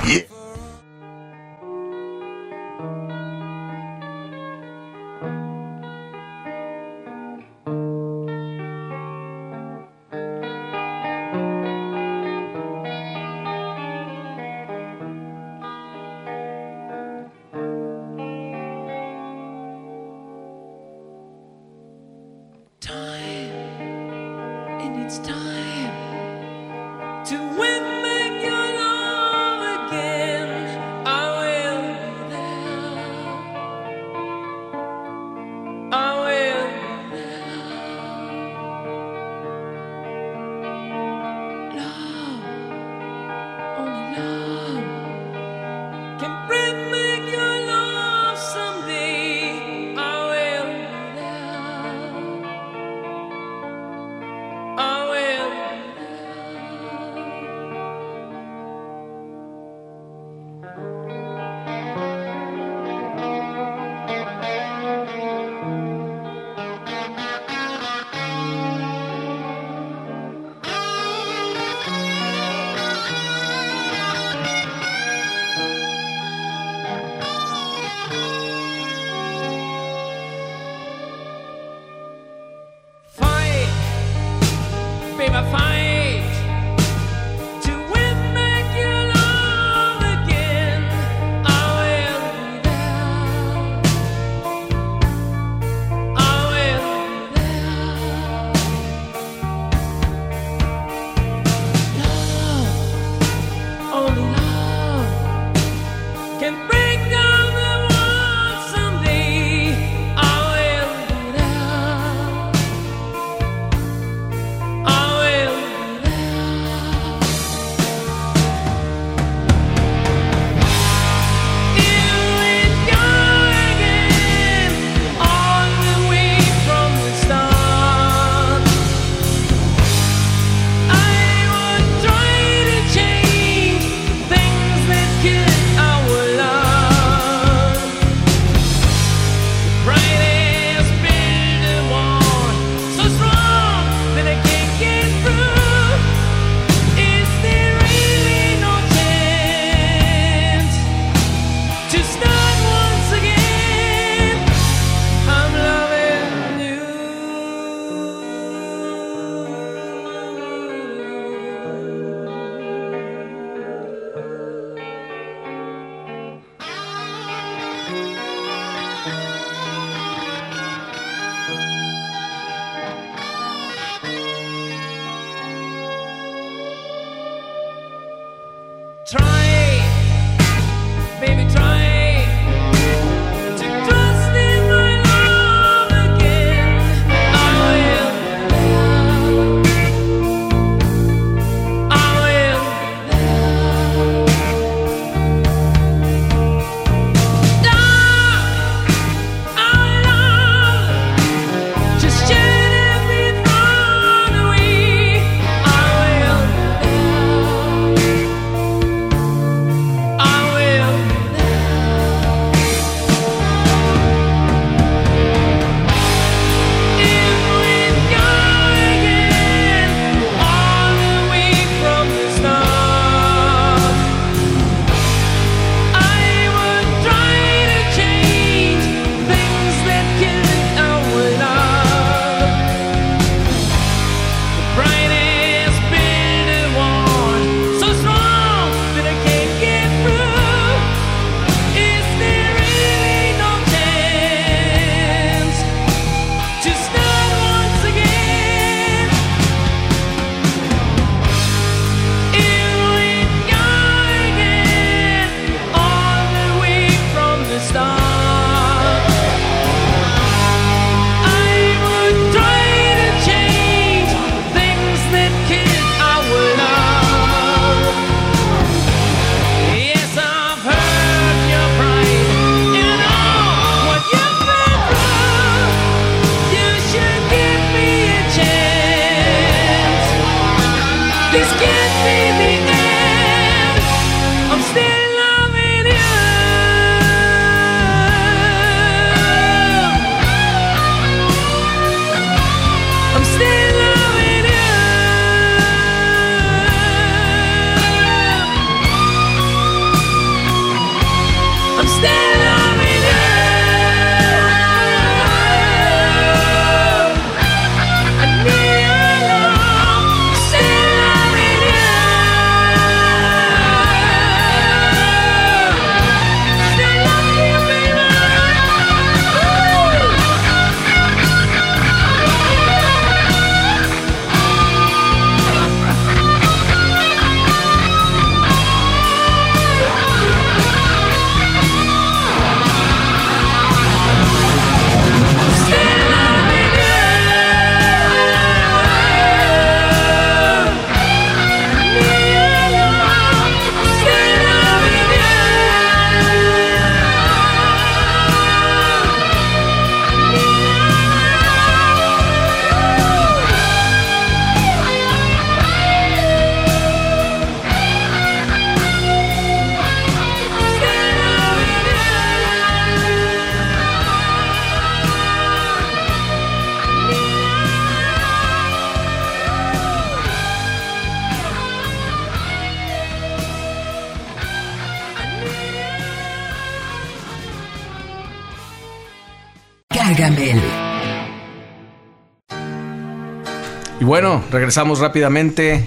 Y bueno, regresamos rápidamente.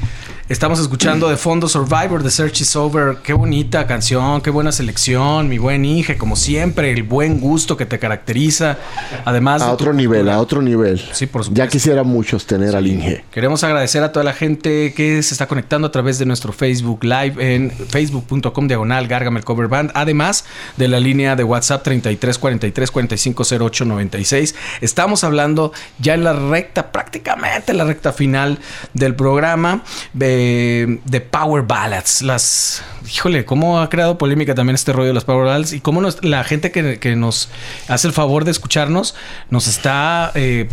Estamos escuchando de fondo Survivor, The Search is Over. Qué bonita canción, qué buena selección, mi buen Inge, como siempre, el buen gusto que te caracteriza. Además, A otro nivel, cultura. a otro nivel. Sí, por supuesto. Ya quisiera muchos tener al Inge. Queremos agradecer a toda la gente que se está conectando a través de nuestro Facebook Live en facebook.com diagonal Gargamel Cover Band. Además de la línea de WhatsApp 33 43 45 08 96. Estamos hablando ya en la recta, prácticamente en la recta final del programa de, de Power Ballads. Las. Híjole, cómo ha creado polémica también este rollo de las Power Ballads y cómo nos- la gente que, que nos hace el favor de escucharnos nos está. eh,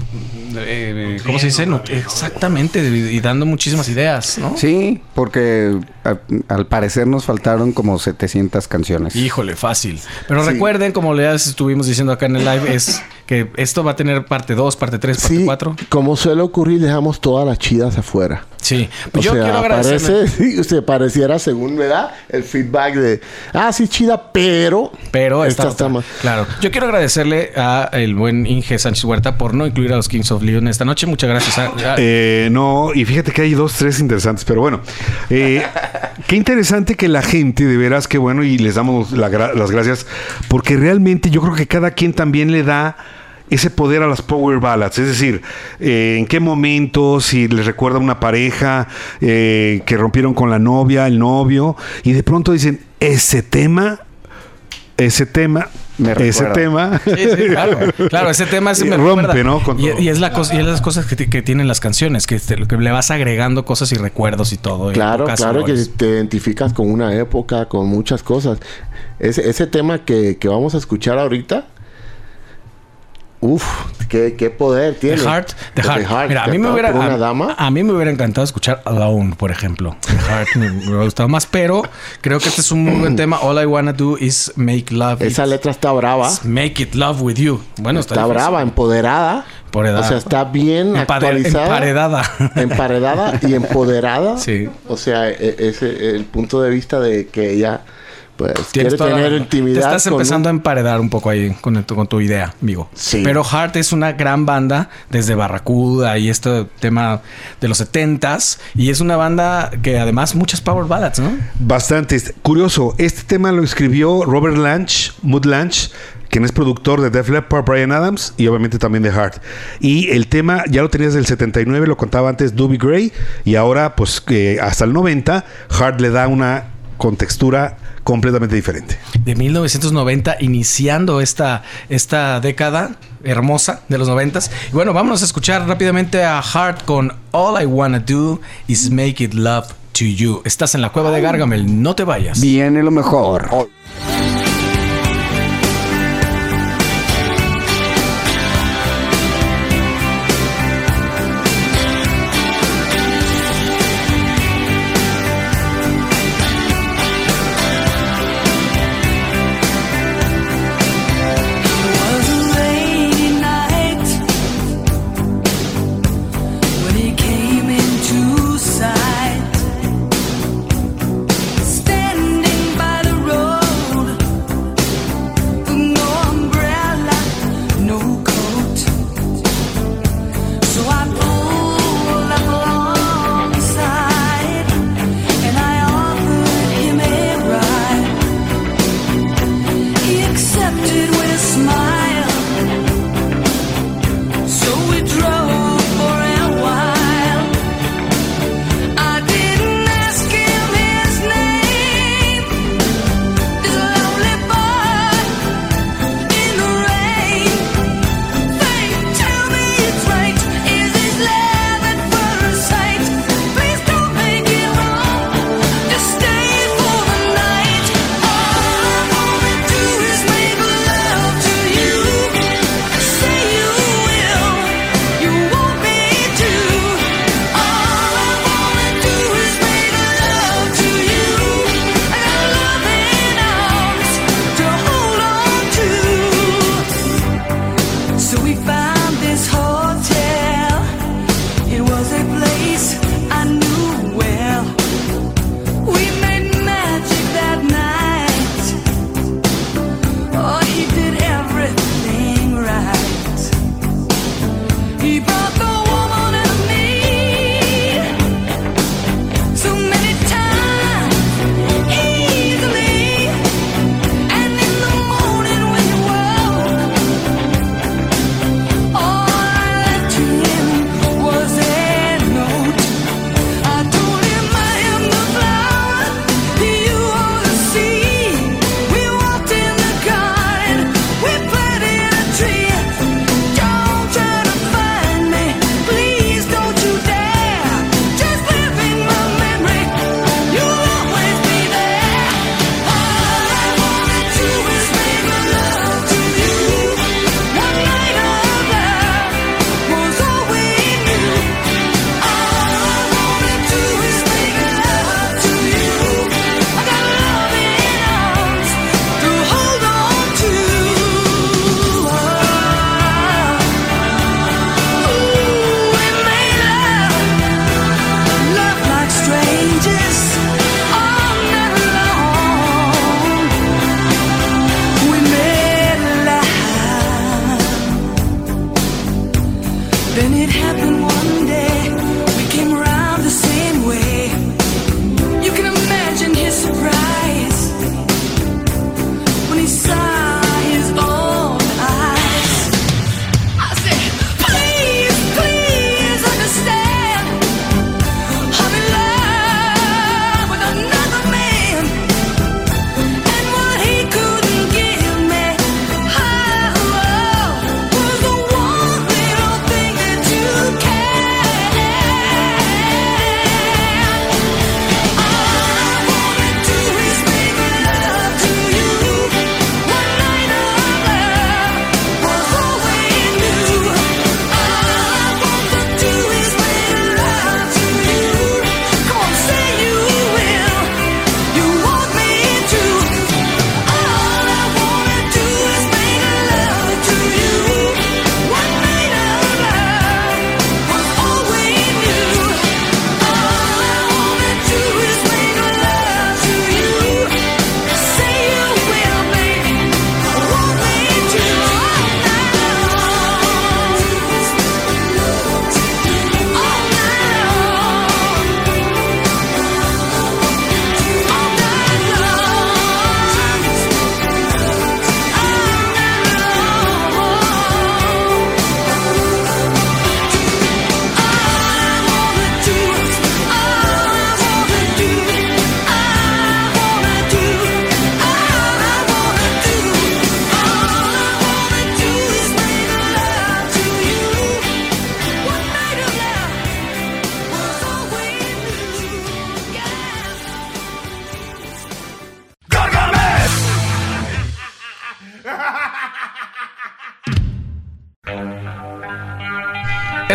eh, ¿Cómo se dice? Exactamente, y dando muchísimas ideas, ¿no? Sí, porque a- al parecer nos faltaron como 700 canciones. Híjole, fácil. Pero Sí. recuerden, como ya estuvimos diciendo acá en el live, es que esto va a tener parte 2, parte 3, parte Sí, 4. como suele ocurrir, dejamos todas las chidas afuera. Sí. O Pues yo sea, quiero [laughs] sí, usted pareciera, según, ¿verdad? El feedback de, ah, sí, chida, pero... Pero esta esta está más. Claro. Yo quiero agradecerle a el buen Inge Sánchez Huerta por no incluir a los Kings of Leon esta noche. Muchas gracias. a- a- Eh, no, y fíjate que hay dos, tres interesantes, pero bueno, eh, [laughs] qué interesante que la gente, de veras, que bueno, y les damos la gra- las gracias, porque realmente yo creo que cada quien también le da ese poder a las power ballads, es decir, eh, en qué momento, si les recuerda una pareja eh, que rompieron con la novia, el novio, y de pronto dicen, ese tema, ese tema, Me ese tema, Sí, sí, claro. Claro, ese tema sí me Rompe, recuerda. ¿no? Con Y, es la cosa, y es las cosas que, ti- que tienen las canciones, que, te- que le vas agregando cosas y recuerdos y todo. Claro, claro que te identificas con una época, con muchas cosas. Ese, ese tema que, que vamos a escuchar ahorita, uff, qué, qué poder tiene. The Heart, The Heart. Mira, a mí me hubiera una a, dama. a mí me hubiera encantado escuchar Alone, por ejemplo. The Heart me, me hubiera gustado más, pero creo que este es un muy buen tema. All I wanna do is make love. Esa it- letra está brava. Make it love with you. Bueno, está, brava, empoderada. Empoderada. O sea, está bien Empade- actualizada. emparedada. Emparedada y empoderada. Sí. O sea, e- ese el punto de vista de que ella pues Tienes quiere tener intimidad. Te estás un- empezando a emparedar un poco ahí con, el- con tu idea, amigo. Sí. Pero Heart es una gran banda desde Barracuda y este tema de los 70s. Y es una banda que además muchas power ballads, ¿no? Bastantes. Curioso, este tema lo escribió Robert Lanch, Mood Lanch, quien es productor de Def Leppard, Brian Adams y obviamente también de Heart. Y el tema ya lo tenías del 79, lo contaba antes Doobie Gray y ahora pues que hasta el 90 Heart le da una contextura completamente diferente. De 1990, iniciando esta, esta década hermosa de los 90s. Y bueno, vámonos a escuchar rápidamente a Heart con All I Wanna Do Is Make It Love to You. Estás en la cueva de Gargamel, no te vayas. Viene lo mejor.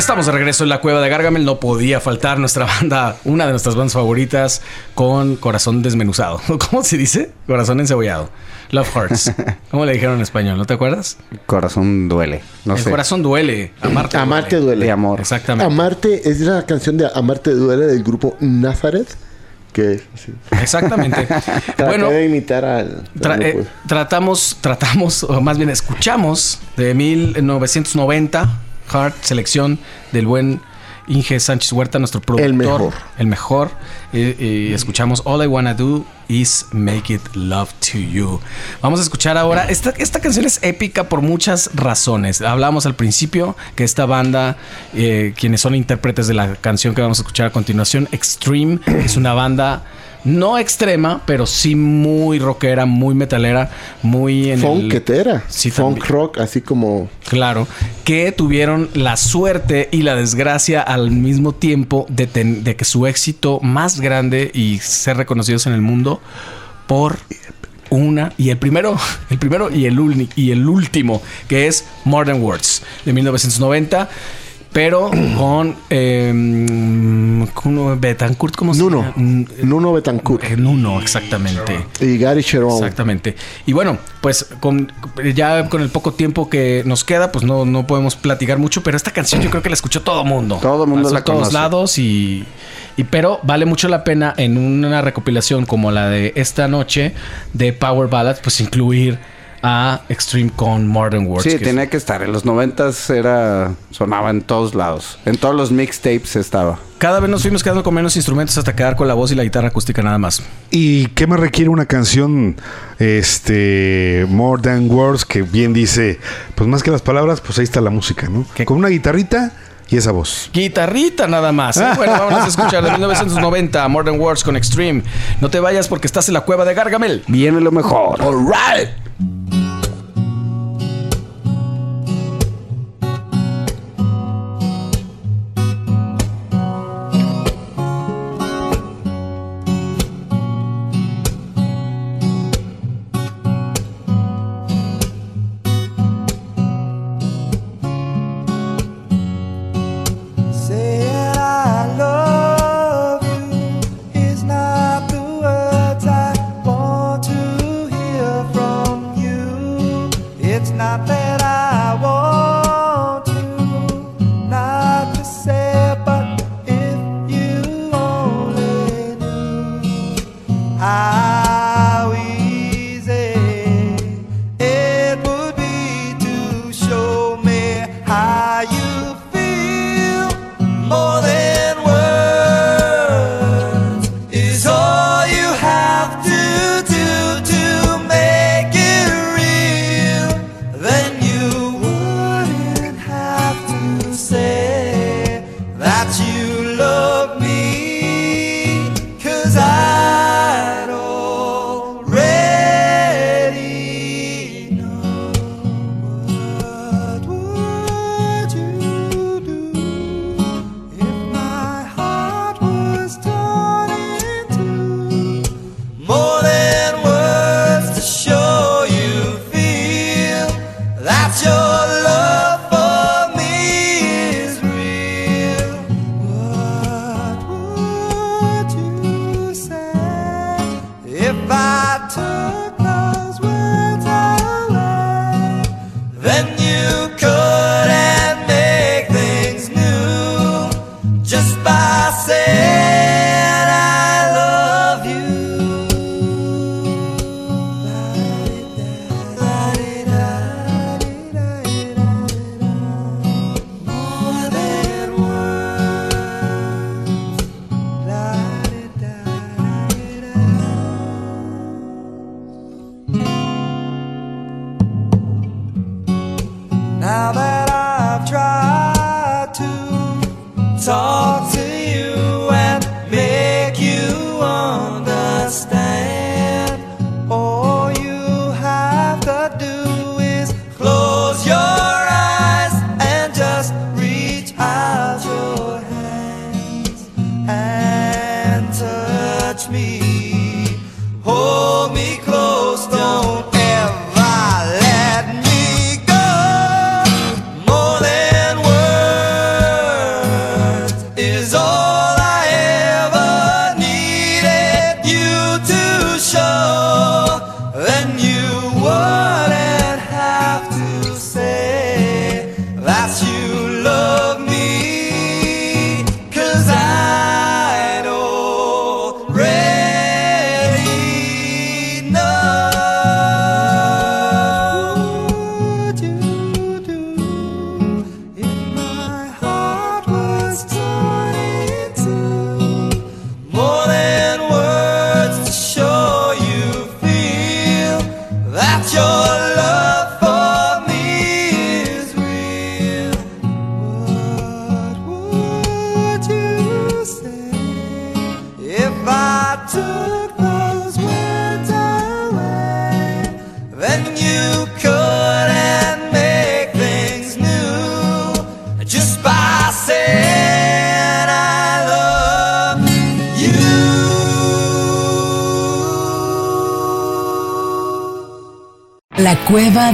Estamos de regreso en la cueva de Gargamel. No podía faltar nuestra banda, una de nuestras bandas favoritas, con corazón desmenuzado. [laughs] ¿Cómo se dice? Corazón encebollado. Love Hearts. [laughs] ¿Cómo le dijeron en español? ¿No te acuerdas? Corazón duele. No El sé. corazón duele. Amarte, Amarte duele. De amor. Exactamente. Amarte es la canción de Amarte duele del grupo Nazareth. Que sí. Exactamente. [laughs] Bueno, de imitar al. Tra- eh, tratamos, tratamos, o más bien escuchamos de 1990, Hard, selección del buen Inge Sánchez Huerta, nuestro productor. El mejor. El mejor. Eh, eh, escuchamos All I Wanna Do Is Make It Love to You. Vamos a escuchar ahora. Esta, esta canción es épica por muchas razones. Hablamos al principio que esta banda, eh, quienes son intérpretes de la canción que vamos a escuchar a continuación, Extreme, es una banda no extrema, pero sí muy rockera, muy metalera, muy en el- Funketera. Sí, Funk también. rock, así como. Claro, que tuvieron la suerte y la desgracia al mismo tiempo de, ten- de que su éxito más grande y ser reconocidos en el mundo por una y el primero, [laughs] el primero y el, y el último, que es Modern Words de 1990. Pero con, eh, con Betancourt, ¿cómo se Nuno. llama? Mm, Nuno Betancourt. eh, Nuno, exactamente. Y Gary Sharon. Exactamente. Y bueno, pues con ya con el poco tiempo que nos queda, pues no, no podemos platicar mucho, pero esta canción yo creo que la escuchó todo mundo. Todo mundo Pasó la todos conoce. lados y, y pero vale mucho la pena en una recopilación como la de esta noche de Power Ballads, pues incluir a Extreme con Modern Words. Sí, que es- tenía que estar. En los noventas era... Sonaba en todos lados. En todos los mixtapes estaba. Cada vez nos fuimos quedando con menos instrumentos hasta quedar con la voz y la guitarra acústica nada más. ¿Y qué me requiere una canción, este, More Than Words, que bien dice, pues más que las palabras, pues ahí está la música, ¿no? ¿Qué? Con una guitarrita y esa voz. Guitarrita nada más. ¿eh? Bueno, vamos a escuchar de 1990 Modern Words con Extreme. No te vayas porque estás en la cueva de Gargamel. Viene lo mejor. All right. Thank you. If I took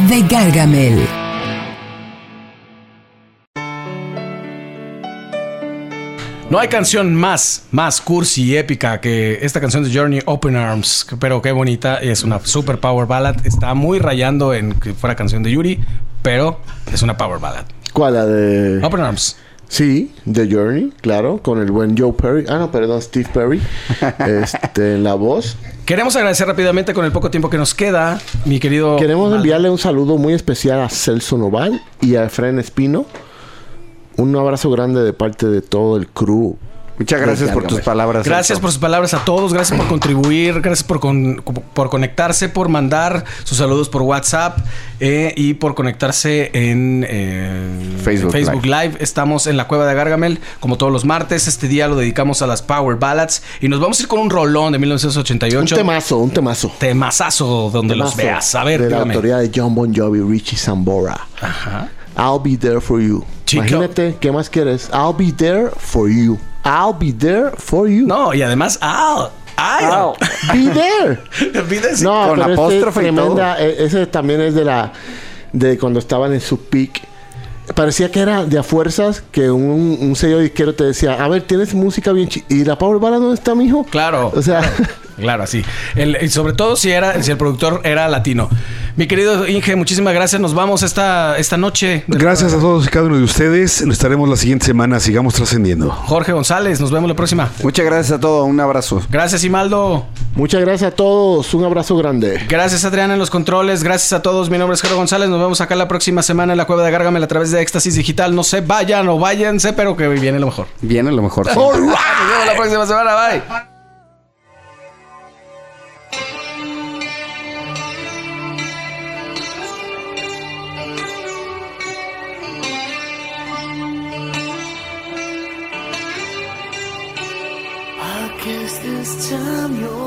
de Gargamel. No hay canción más, más cursi y épica que esta canción de Journey Open Arms. Pero qué bonita. Es una super power ballad. Está muy rayando en que fuera canción de Yuri, pero es una power ballad. ¿Cuál? La de. Open Arms. Sí, The Journey, claro, con el buen Joe Perry. Ah, no, perdón, Steve Perry. [laughs] este, en la voz. Queremos agradecer rápidamente con el poco tiempo que nos queda, mi querido. Queremos Maldo. enviarle un saludo muy especial a Celso Noval y a Efraín Espino. Un abrazo grande de parte de todo el crew. Muchas gracias por tus palabras. Gracias Celso. por sus palabras a todos, gracias por contribuir, gracias por, con- por conectarse, por mandar sus saludos por WhatsApp eh, y por conectarse en eh, Facebook Live. Estamos en la cueva de Gargamel, como todos los martes. Este día lo dedicamos a las Power Ballads y nos vamos a ir con un rolón de Un 1988. temazo, un temazo. Temazazo donde los veas. A ver, de la dígame. autoría de John Bon Jovi, Richie Sambora. Ajá. I'll be there for you. Chico. Imagínate, ¿qué más quieres? I'll be there for you. I'll be there for you. No, y además, ¡ah! ¡Ah! Be there. [laughs] No, Con pero este apóstrofe y tremenda, e- ese también es de la de cuando estaban en su peak. Parecía que era de a fuerzas que un, un sello disquero te decía, a ver, tienes música bien chi ¿Y la Power Ballad dónde está, mijo? Claro. O sea, Claro, [laughs] así. El- y sobre todo si era, si el productor era latino. Mi querido Inge, muchísimas gracias. Nos vamos esta, esta noche. Gracias a todos y cada uno de ustedes. Nos estaremos la siguiente semana. Sigamos trascendiendo. Jorge González, nos vemos la próxima. Muchas gracias a todos. Un abrazo. Gracias, Imaldo. muchas gracias a todos. Un abrazo grande. Gracias, Adrián, en los controles. Gracias a todos. Mi nombre es Jorge González. Nos vemos acá la próxima semana en la Cueva de Gárgamel a través de Éxtasis Digital. No se vayan o váyanse, pero que viene lo mejor. Viene lo mejor. Nos vemos la próxima semana. Bye. This time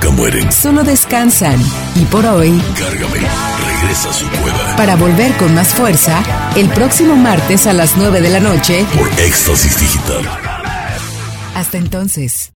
nunca mueren. Solo descansan. Y por hoy, Gárgame regresa a su cueva para volver con más fuerza, el próximo martes a las 9 de la noche. por Éxtasis Digital. Hasta entonces.